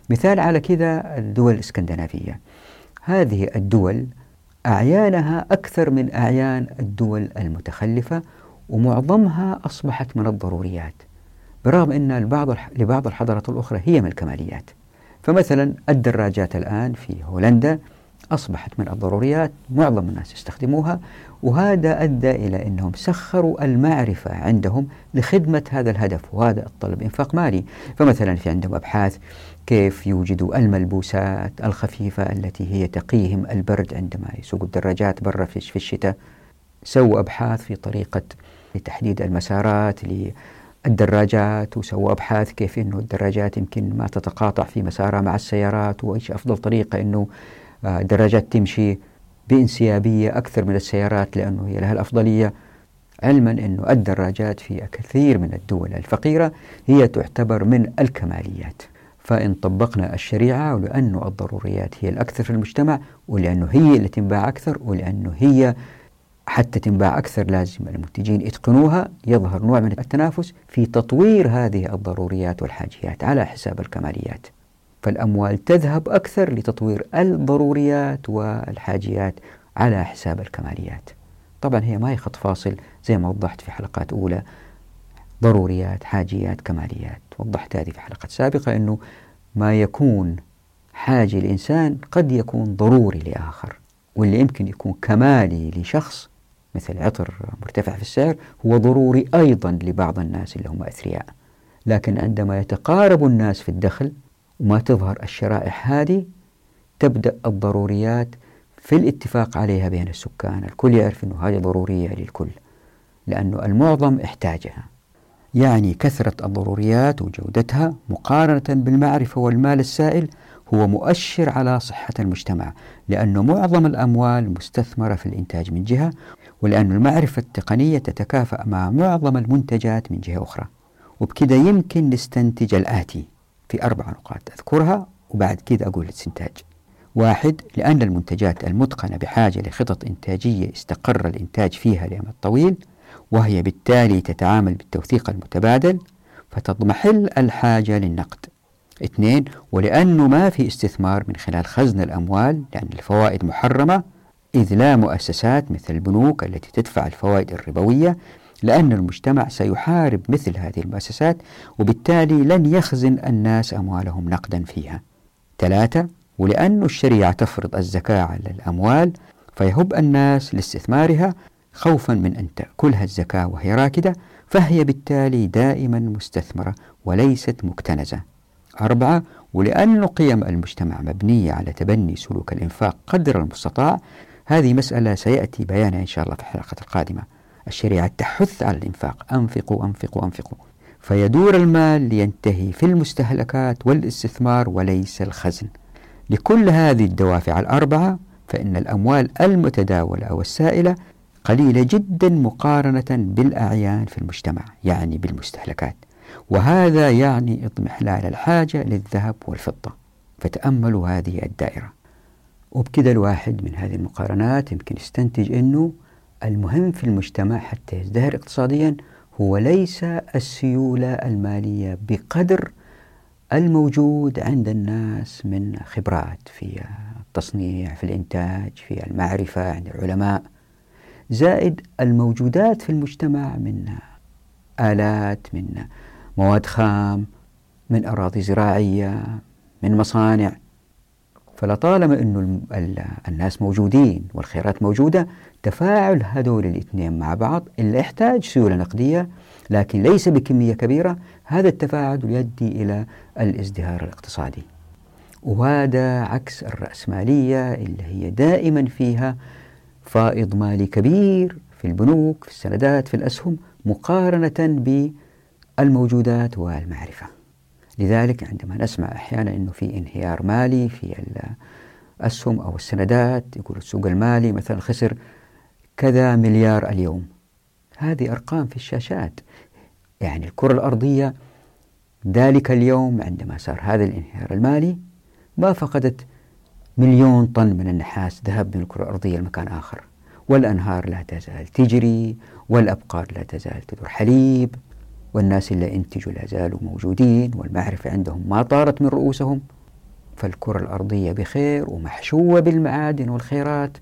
مثال على كذا الدول الإسكندنافية. هذه الدول أعيانها أكثر من أعيان الدول المتخلفة ومعظمها أصبحت من الضروريات. برغم أن البعض لبعض الحضارات الأخرى هي من الكماليات. فمثلا الدراجات الآن في هولندا أصبحت من الضروريات معظم الناس يستخدموها وهذا أدى إلى أنهم سخروا المعرفة عندهم لخدمة هذا الهدف وهذا الطلب إنفاق مالي. فمثلا في عندهم أبحاث كيف يوجدوا الملبوسات الخفيفة التي هي تقيهم البرد عندما يسوقوا الدراجات برا في الشتاء. سووا أبحاث في طريقة لتحديد المسارات الدراجات وسووا أبحاث كيف أنه الدراجات يمكن ما تتقاطع في مسارها مع السيارات وإيش أفضل طريقة أنه الدراجات آه، تمشي بانسيابية أكثر من السيارات لأنه هي لها الأفضلية. علما أنه الدراجات في كثير من الدول الفقيرة هي تعتبر من الكماليات. فإن طبقنا الشريعة ولأنه الضروريات هي الأكثر في المجتمع ولأنه هي اللي تنباع أكثر ولأنه هي حتى تنباع أكثر لازم المنتجين يتقنوها يظهر نوع من التنافس في تطوير هذه الضروريات والحاجيات على حساب الكماليات. فالأموال تذهب أكثر لتطوير الضروريات والحاجيات على حساب الكماليات. طبعا هي ما هي خط فاصل زي ما وضحت في حلقات أولى. ضروريات حاجيات كماليات. وضحت هذه في حلقة سابقة أنه ما يكون حاجة لإنسان قد يكون ضروري لآخر واللي يمكن يكون كمالي لشخص مثل عطر مرتفع في السعر هو ضروري أيضا لبعض الناس اللي هم أثرياء. لكن عندما يتقارب الناس في الدخل وما تظهر الشرائح هذه تبدأ الضروريات في الاتفاق عليها بين السكان. الكل يعرف أنه هذه ضرورية للكل لأنه المعظم احتاجها يعني كثرة الضروريات وجودتها مقارنة بالمعرفة والمال السائل هو مؤشر على صحة المجتمع لأن معظم الأموال مستثمرة في الإنتاج من جهة ولأن المعرفة التقنية تتكافأ مع معظم المنتجات من جهة أخرى. وبكذا يمكن نستنتج الآتي في أربع نقاط. أذكرها وبعد كده أقول الاستنتاج. واحد لأن المنتجات المتقنة بحاجة لخطط إنتاجية استقر الإنتاج فيها لأمد طويل وهي بالتالي تتعامل بالتوثيق المتبادل فتضمحل الحاجة للنقد. اثنين ولأنه ما في استثمار من خلال خزن الأموال لأن الفوائد محرمة إذ لا مؤسسات مثل البنوك التي تدفع الفوائد الربوية لأن المجتمع سيحارب مثل هذه المؤسسات وبالتالي لن يخزن الناس أموالهم نقدا فيها. ثلاثة ولأن الشريعة تفرض الزكاة على الأموال فيهب الناس لاستثمارها خوفا من أن تأكلها الزكاة وهي راكدة فهي بالتالي دائما مستثمرة وليست مكتنزة. أربعة ولأن قيم المجتمع مبنية على تبني سلوك الإنفاق قدر المستطاع هذه مسألة سيأتي بيانها إن شاء الله في الحلقة القادمة. الشريعة تحث على الإنفاق. أنفقوا أنفقوا أنفقوا. فيدور المال لينتهي في المستهلكات والاستثمار وليس الخزن. لكل هذه الدوافع الأربعة فإن الأموال المتداولة أو السائلة قليلة جدا مقارنة بالأعيان في المجتمع يعني بالمستهلكات. وهذا يعني اضمحلال الحاجة للذهب والفضة. فتأملوا هذه الدائرة. وبكذا الواحد من هذه المقارنات يمكن يستنتج أنه المهم في المجتمع حتى يزدهر اقتصاديا هو ليس السيولة المالية بقدر الموجود عند الناس من خبرات في التصنيع في الإنتاج في المعرفة عند العلماء. زائد الموجودات في المجتمع من آلات من مواد خام من أراضي زراعية من مصانع. فلطالما أنه الناس موجودين والخيرات موجودة تفاعل هذول الاثنين مع بعض اللي يحتاج سيولة نقدية لكن ليس بكمية كبيرة هذا التفاعل يؤدي إلى الازدهار الاقتصادي. وهذا عكس الرأسمالية اللي هي دائما فيها فائض مالي كبير في البنوك في السندات في الأسهم مقارنة بالموجودات والمعرفة. لذلك عندما نسمع أحيانا أنه في انهيار مالي في الأسهم أو السندات يقول السوق المالي مثلا خسر كذا مليار اليوم. هذه أرقام في الشاشات. يعني الكرة الأرضية ذلك اليوم عندما صار هذا الانهيار المالي ما فقدت مليون طن من النحاس ذهب من الكرة الأرضية لمكان آخر. والأنهار لا تزال تجري والأبقار لا تزال تدور حليب. والناس اللي انتجوا لا زالوا موجودين والمعرفة عندهم ما طارت من رؤوسهم فالكرة الأرضية بخير ومحشوة بالمعادن والخيرات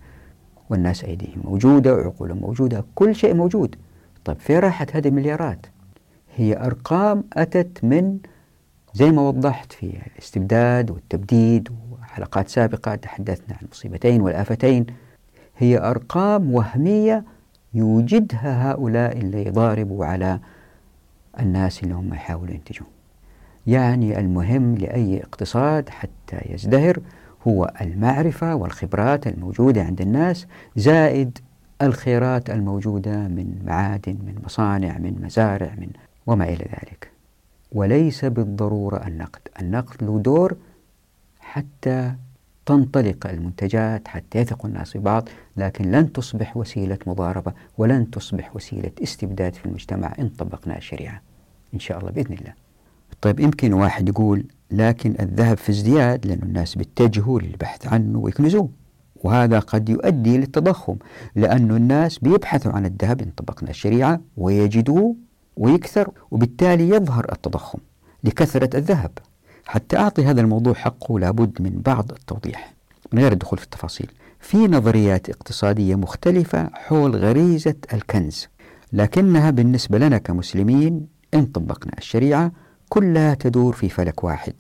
والناس أيديهم موجودة وعقولهم موجودة كل شيء موجود. طيب فين راحت هذه المليارات؟ هي أرقام أتت من زي ما وضحت في الاستبداد والتبديد وحلقات سابقة تحدثنا عن المصيبتين والآفتين هي أرقام وهمية يوجدها هؤلاء اللي يضاربوا على الناس اللي هم يحاولوا ينتجوا يعني المهم لأي اقتصاد حتى يزدهر هو المعرفة والخبرات الموجودة عند الناس زائد الخيرات الموجودة من معادن من مصانع من مزارع من وما إلى ذلك. وليس بالضرورة النقد. النقد له دور حتى تنطلق المنتجات حتى يثق الناس ببعض لكن لن تصبح وسيلة مضاربة ولن تصبح وسيلة استبداد في المجتمع إن طبقنا الشريعة. إن شاء الله بإذن الله. طيب يمكن واحد يقول لكن الذهب في ازدياد لأن الناس بيتجهوا للبحث عنه ويكنزوه. وهذا قد يؤدي للتضخم لأن الناس بيبحثوا عن الذهب إن طبقنا الشريعة ويجدوه ويكثر وبالتالي يظهر التضخم لكثرة الذهب. حتى أعطي هذا الموضوع حقه لابد من بعض التوضيح من غير الدخول في التفاصيل. في نظريات اقتصادية مختلفة حول غريزة الكنز لكنها بالنسبة لنا كمسلمين إن طبقنا الشريعة كلها تدور في فلك واحد.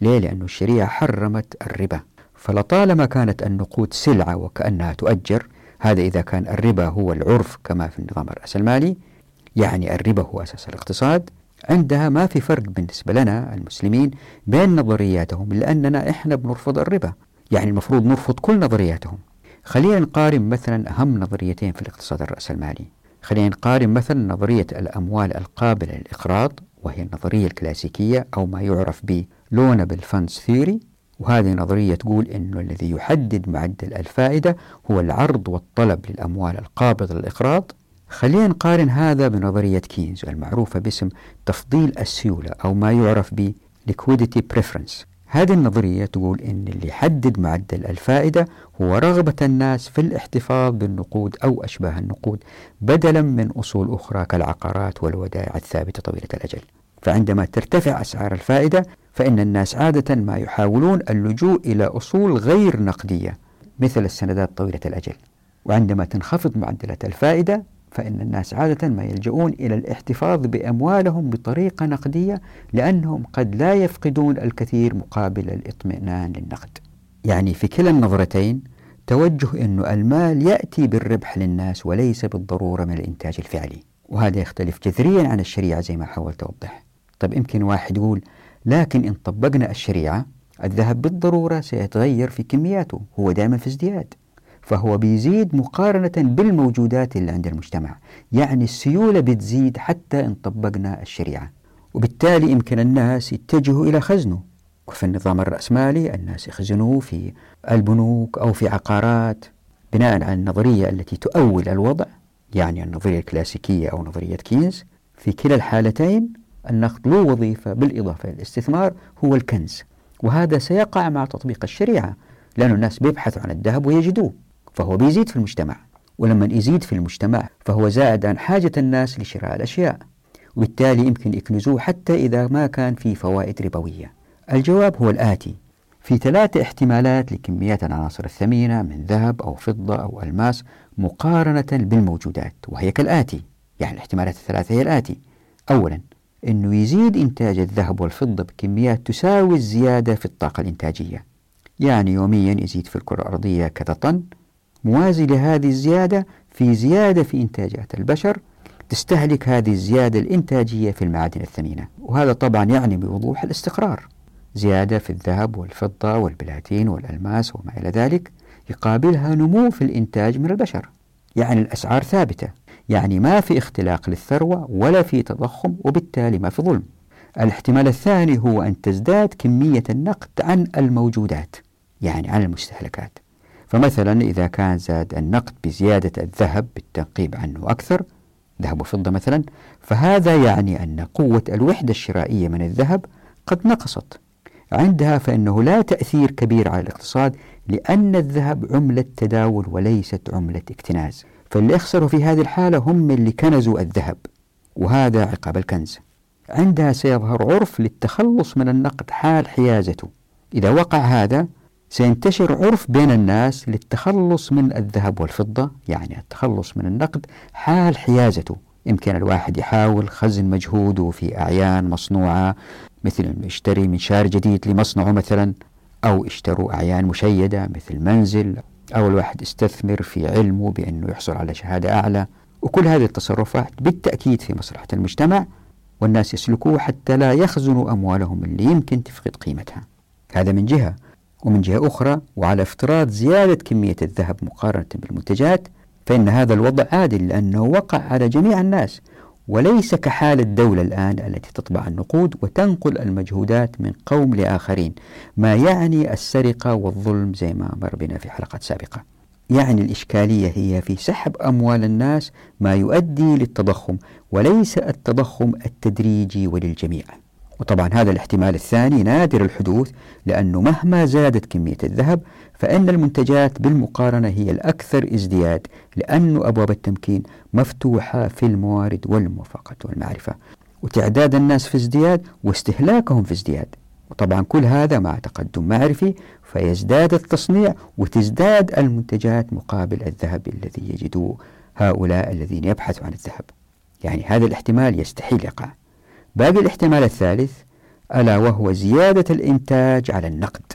ليه؟ لأن الشريعة حرمت الربا. فلطالما كانت النقود سلعة وكأنها تؤجر هذا إذا كان الربا هو العرف كما في النظام الرأسمالي يعني الربا هو أساس الاقتصاد عندها ما في فرق بالنسبة لنا المسلمين بين نظرياتهم لأننا إحنا بنرفض الربا. يعني المفروض نرفض كل نظرياتهم. خلينا نقارن مثلا أهم نظريتين في الاقتصاد الرأسمالي خلينا نقارن مثلا نظرية الأموال القابلة للإقراض وهي النظرية الكلاسيكية أو ما يعرف ب loanable funds theory وهذه نظرية تقول أنه الذي يحدد معدل الفائدة هو العرض والطلب للأموال القابلة للإقراض. خلينا نقارن هذا بنظرية كينز المعروفة باسم تفضيل السيولة أو ما يعرف ب liquidity preference. هذه النظرية تقول أن اللي يحدد معدل الفائدة هو رغبة الناس في الاحتفاظ بالنقود أو أشباه النقود بدلا من أصول أخرى كالعقارات والودائع الثابتة طويلة الأجل. فعندما ترتفع أسعار الفائدة فإن الناس عادة ما يحاولون اللجوء إلى أصول غير نقدية مثل السندات طويلة الأجل. وعندما تنخفض معدلات الفائدة فإن الناس عادة ما يلجؤون إلى الاحتفاظ بأموالهم بطريقة نقدية لأنهم قد لا يفقدون الكثير مقابل الاطمئنان للنقد. يعني في كلا النظرتين توجه أن المال يأتي بالربح للناس وليس بالضرورة من الإنتاج الفعلي. وهذا يختلف جذريا عن الشريعة زي ما حاولت أوضح. طيب يمكن واحد يقول لكن إن طبقنا الشريعة الذهب بالضرورة سيتغير في كمياته هو دائما في ازدياد. فهو بيزيد مقارنة بالموجودات اللي عند المجتمع. يعني السيولة بتزيد حتى إن طبقنا الشريعة. وبالتالي يمكن الناس يتجهوا إلى خزنه. وفي النظام الرأسمالي الناس يخزنوه في البنوك أو في عقارات بناء على النظرية التي تؤول الوضع يعني النظرية الكلاسيكية أو نظرية كينز. في كلا الحالتين النقد له وظيفة بالإضافة إلى الاستثمار هو الكنز. وهذا سيقع مع تطبيق الشريعة لأن الناس بيبحثوا عن الذهب ويجدوه. فهو بيزيد في المجتمع ولما يزيد في المجتمع فهو زائد عن حاجة الناس لشراء الأشياء وبالتالي يمكن يكنزوه حتى إذا ما كان في فوائد ربوية. الجواب هو الآتي في ثلاث احتمالات لكميات العناصر الثمينة من ذهب أو فضة أو ألماس مقارنة بالموجودات وهي كالآتي يعني الاحتمالات الثلاثة هي الآتي. أولا أنه يزيد إنتاج الذهب والفضة بكميات تساوي الزيادة في الطاقة الإنتاجية يعني يوميا يزيد في الكرة الأرضية كذا طن موازي لهذه الزيادة في زيادة في إنتاجات البشر تستهلك هذه الزيادة الإنتاجية في المعادن الثمينة. وهذا طبعا يعني بوضوح الاستقرار. زيادة في الذهب والفضة والبلاتين والألماس وما إلى ذلك يقابلها نمو في الإنتاج من البشر. يعني الأسعار ثابتة. يعني ما في اختلاق للثروة ولا في تضخم وبالتالي ما في ظلم. الاحتمال الثاني هو أن تزداد كمية النقد عن الموجودات يعني عن المستهلكات. فمثلا إذا كان زاد النقد بزيادة الذهب بالتنقيب عنه أكثر ذهب وفضة مثلا فهذا يعني أن قوة الوحدة الشرائية من الذهب قد نقصت. عندها فإنه لا تأثير كبير على الاقتصاد لأن الذهب عملة تداول وليست عملة اكتناز. فاللي يخسروا في هذه الحالة هم اللي كنزوا الذهب وهذا عقاب الكنز. عندها سيظهر عرف للتخلص من النقد حال حيازته. إذا وقع هذا سينتشر عرف بين الناس للتخلص من الذهب والفضة يعني التخلص من النقد حال حيازته. يمكن الواحد يحاول خزن مجهوده في أعيان مصنوعة مثل أنه يشتري منشار جديد لمصنعه مثلا أو اشتروا أعيان مشيدة مثل منزل أو الواحد يستثمر في علمه بأنه يحصل على شهادة أعلى. وكل هذه التصرفات بالتأكيد في مصلحة المجتمع والناس يسلكوه حتى لا يخزنوا أموالهم اللي يمكن تفقد قيمتها. هذا من جهة. ومن جهة أخرى وعلى افتراض زيادة كمية الذهب مقارنة بالمنتجات فإن هذا الوضع عادل لأنه وقع على جميع الناس وليس كحال الدولة الآن التي تطبع النقود وتنقل المجهودات من قوم لآخرين ما يعني السرقة والظلم زي ما مر بنا في حلقات سابقة. يعني الإشكالية هي في سحب أموال الناس ما يؤدي للتضخم وليس التضخم التدريجي وللجميع. وطبعا هذا الاحتمال الثاني نادر الحدوث لأنه مهما زادت كمية الذهب فإن المنتجات بالمقارنة هي الأكثر ازدياد لأن أبواب التمكين مفتوحة في الموارد والموافقات والمعرفة. وتعداد الناس في ازدياد واستهلاكهم في ازدياد. وطبعا كل هذا مع تقدم معرفي فيزداد التصنيع وتزداد المنتجات مقابل الذهب الذي يجدوه هؤلاء الذين يبحثوا عن الذهب. يعني هذا الاحتمال يستحيل يقع. باقي الاحتمال الثالث ألا وهو زيادة الإنتاج على النقد؟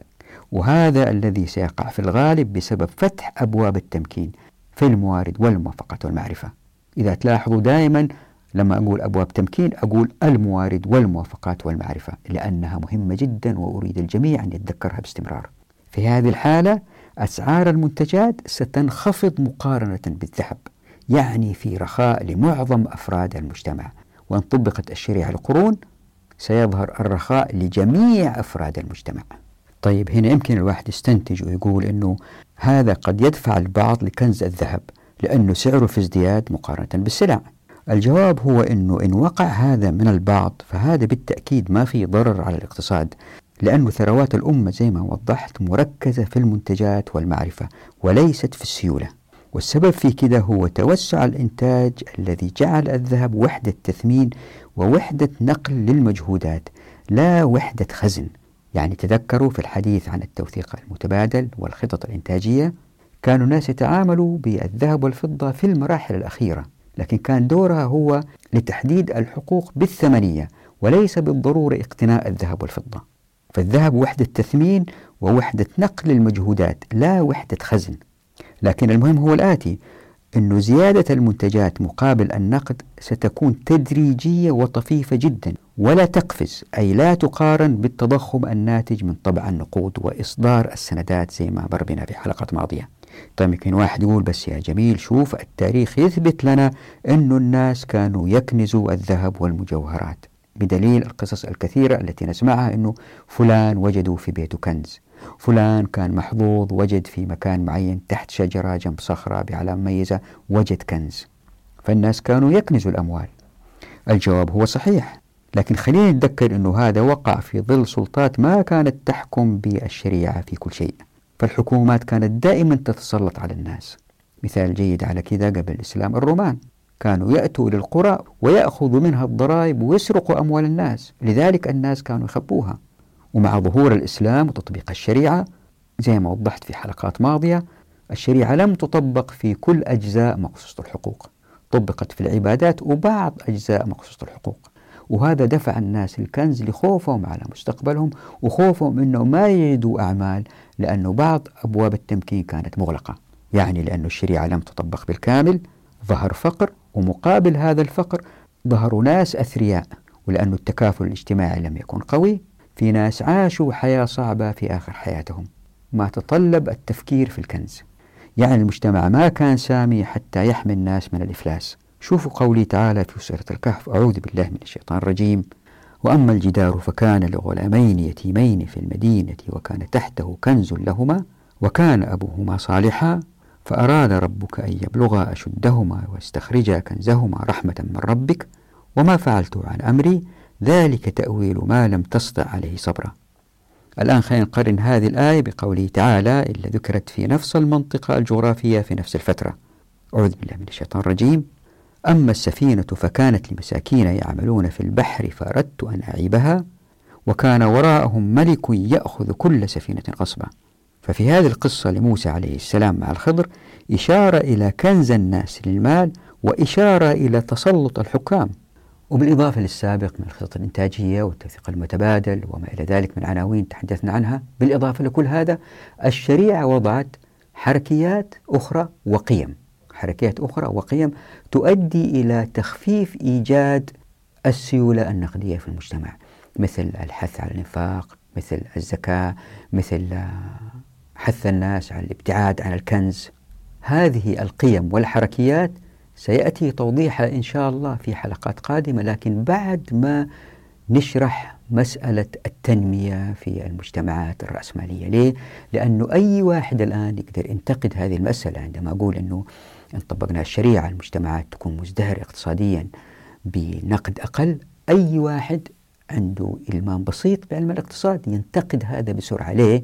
وهذا الذي سيقع في الغالب بسبب فتح أبواب التمكين في الموارد والموافقات والمعرفة. إذا تلاحظوا دائما لما أقول أبواب تمكين أقول الموارد والموافقات والمعرفة لأنها مهمة جدا وأريد الجميع أن يتذكرها باستمرار. في هذه الحالة أسعار المنتجات ستنخفض مقارنة بالذهب يعني في رخاء لمعظم أفراد المجتمع. وإن طبقت الشريعة القرون سيظهر الرخاء لجميع أفراد المجتمع. طيب هنا يمكن الواحد يستنتج ويقول أنه هذا قد يدفع البعض لكنز الذهب لأنه سعره في ازدياد مقارنة بالسلع. الجواب هو أنه إن وقع هذا من البعض فهذا بالتأكيد ما في ضرر على الاقتصاد لأن ثروات الأمة زي ما وضحت مركزة في المنتجات والمعرفة وليست في السيولة. والسبب في كده هو توسع الإنتاج الذي جعل الذهب وحدة تثمين ووحدة نقل للمجهودات لا وحدة خزن. يعني تذكروا في الحديث عن التوثيق المتبادل والخطط الإنتاجية كانوا الناس يتعاملوا بالذهب والفضة في المراحل الأخيرة لكن كان دورها هو لتحديد الحقوق بالثمنية وليس بالضرورة اقتناء الذهب والفضة. فالذهب وحدة تثمين ووحدة نقل المجهودات لا وحدة خزن. لكن المهم هو الآتي أن زيادة المنتجات مقابل النقد ستكون تدريجية وطفيفة جدا ولا تقفز أي لا تقارن بالتضخم الناتج من طبع النقود وإصدار السندات زي ما مر بنا في حلقات ماضية. طيب يمكن واحد يقول بس يا جميل شوف التاريخ يثبت لنا أن الناس كانوا يكنزوا الذهب والمجوهرات بدليل القصص الكثيرة التي نسمعها أنه فلان وجدوا في بيته كنز. فلان كان محظوظ وجد في مكان معين تحت شجرة جنب صخرة بعلامة مميزة وجد كنز. فالناس كانوا يكنزوا الأموال. الجواب هو صحيح لكن خلينا نتذكر أنه هذا وقع في ظل سلطات ما كانت تحكم بالشريعة في كل شيء. فالحكومات كانت دائما تتسلط على الناس. مثال جيد على كذا قبل الإسلام الرومان. كانوا يأتوا إلى القرى ويأخذوا منها الضرائب ويسرقوا أموال الناس. لذلك الناس كانوا يخبوها. ومع ظهور الإسلام وتطبيق الشريعة زي ما وضحت في حلقات ماضية الشريعة لم تطبق في كل أجزاء مقصوصة الحقوق طبقت في العبادات وبعض أجزاء مقصوصة الحقوق. وهذا دفع الناس الكنز لخوفهم على مستقبلهم وخوفهم أنه ما يجدوا أعمال لأنه بعض أبواب التمكين كانت مغلقة. يعني لأن الشريعة لم تطبق بالكامل ظهر فقر ومقابل هذا الفقر ظهروا ناس أثرياء ولأن التكافل الاجتماعي لم يكن قوي. في ناس عاشوا حياة صعبة في آخر حياتهم. ما تطلب التفكير في الكنز. يعني المجتمع ما كان سامي حتى يحمي الناس من الإفلاس. شوفوا قولي تعالى في سورة الكهف. أعوذ بالله من الشيطان الرجيم. وأما الجدار فكان لغلامين يتيمين في المدينة وكان تحته كنز لهما وكان أبوهما صالحا فأراد ربك أن يبلغا أشدهما واستخرجا كنزهما رحمة من ربك. وما فعلته عن أمري ذلك تأويل ما لم تسطع عليه صبرا. الآن خلينا نقارن هذه الآية بقوله تعالى إلا ذكرت في نفس المنطقة الجغرافية في نفس الفترة أعوذ بالله من الشيطان الرجيم. أما السفينة فكانت لمساكين يعملون في البحر فأردت أن أعيبها وكان وراءهم ملك يأخذ كل سفينة غصبا. ففي هذه القصة لموسى عليه السلام مع الخضر إشارة إلى كنز الناس للمال وإشارة إلى تسلط الحكام. وبالإضافة للسابق من الخطط الإنتاجية والتوثيق المتبادل وما إلى ذلك من عناوين تحدثنا عنها بالإضافة لكل هذا الشريعة وضعت حركيات أخرى وقيم. حركيات أخرى وقيم تؤدي إلى تخفيف إيجاد السيولة النقدية في المجتمع. مثل الحث على الإنفاق مثل الزكاة مثل حث الناس على الابتعاد عن الكنز. هذه القيم والحركيات سيأتي توضيحها إن شاء الله في حلقات قادمة لكن بعد ما نشرح مسألة التنمية في المجتمعات الرأسمالية ليه؟ لأنه أي واحد الآن يقدر ينتقد هذه المسألة عندما أقول أنه إن طبقنا الشريعة المجتمعات تكون مزدهرة اقتصاديا بنقد أقل أي واحد عنده إلمام بسيط بعلم الاقتصاد ينتقد هذا بسرعة ليه؟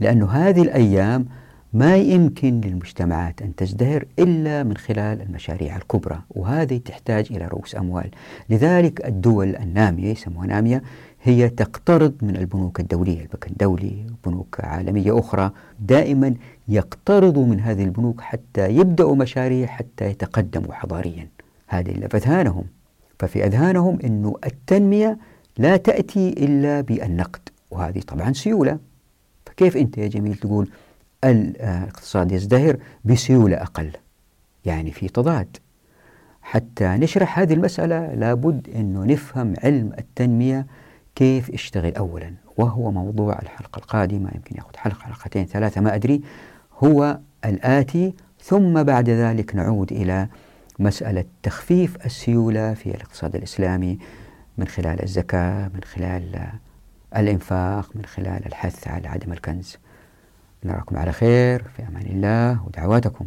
لأنه هذه الأيام ما يمكن للمجتمعات أن تزدهر إلا من خلال المشاريع الكبرى وهذه تحتاج إلى رؤوس أموال. لذلك الدول النامية يسموها نامية هي تقترض من البنوك الدولية. البنك الدولي بنوك عالمية أخرى دائما يقترضوا من هذه البنوك حتى يبدأوا مشاريع حتى يتقدموا حضاريا. هذه اللي في أذهانهم. ففي أذهانهم أنه التنمية لا تأتي إلا بالنقد وهذه طبعا سيولة. فكيف أنت يا جميل تقول الاقتصاد يزدهر بسيولة أقل يعني في تضاد. حتى نشرح هذه المسألة لابد أنه نفهم علم التنمية كيف يشتغل أولا. وهو موضوع الحلقة القادمة يمكن يأخذ حلقة حلقتين ثلاثة ما أدري. هو الآتي ثم بعد ذلك نعود إلى مسألة تخفيف السيولة في الاقتصاد الإسلامي من خلال الزكاة من خلال الإنفاق من خلال الحث على عدم الكنز. نراكم على خير في أمان الله ودعواتكم.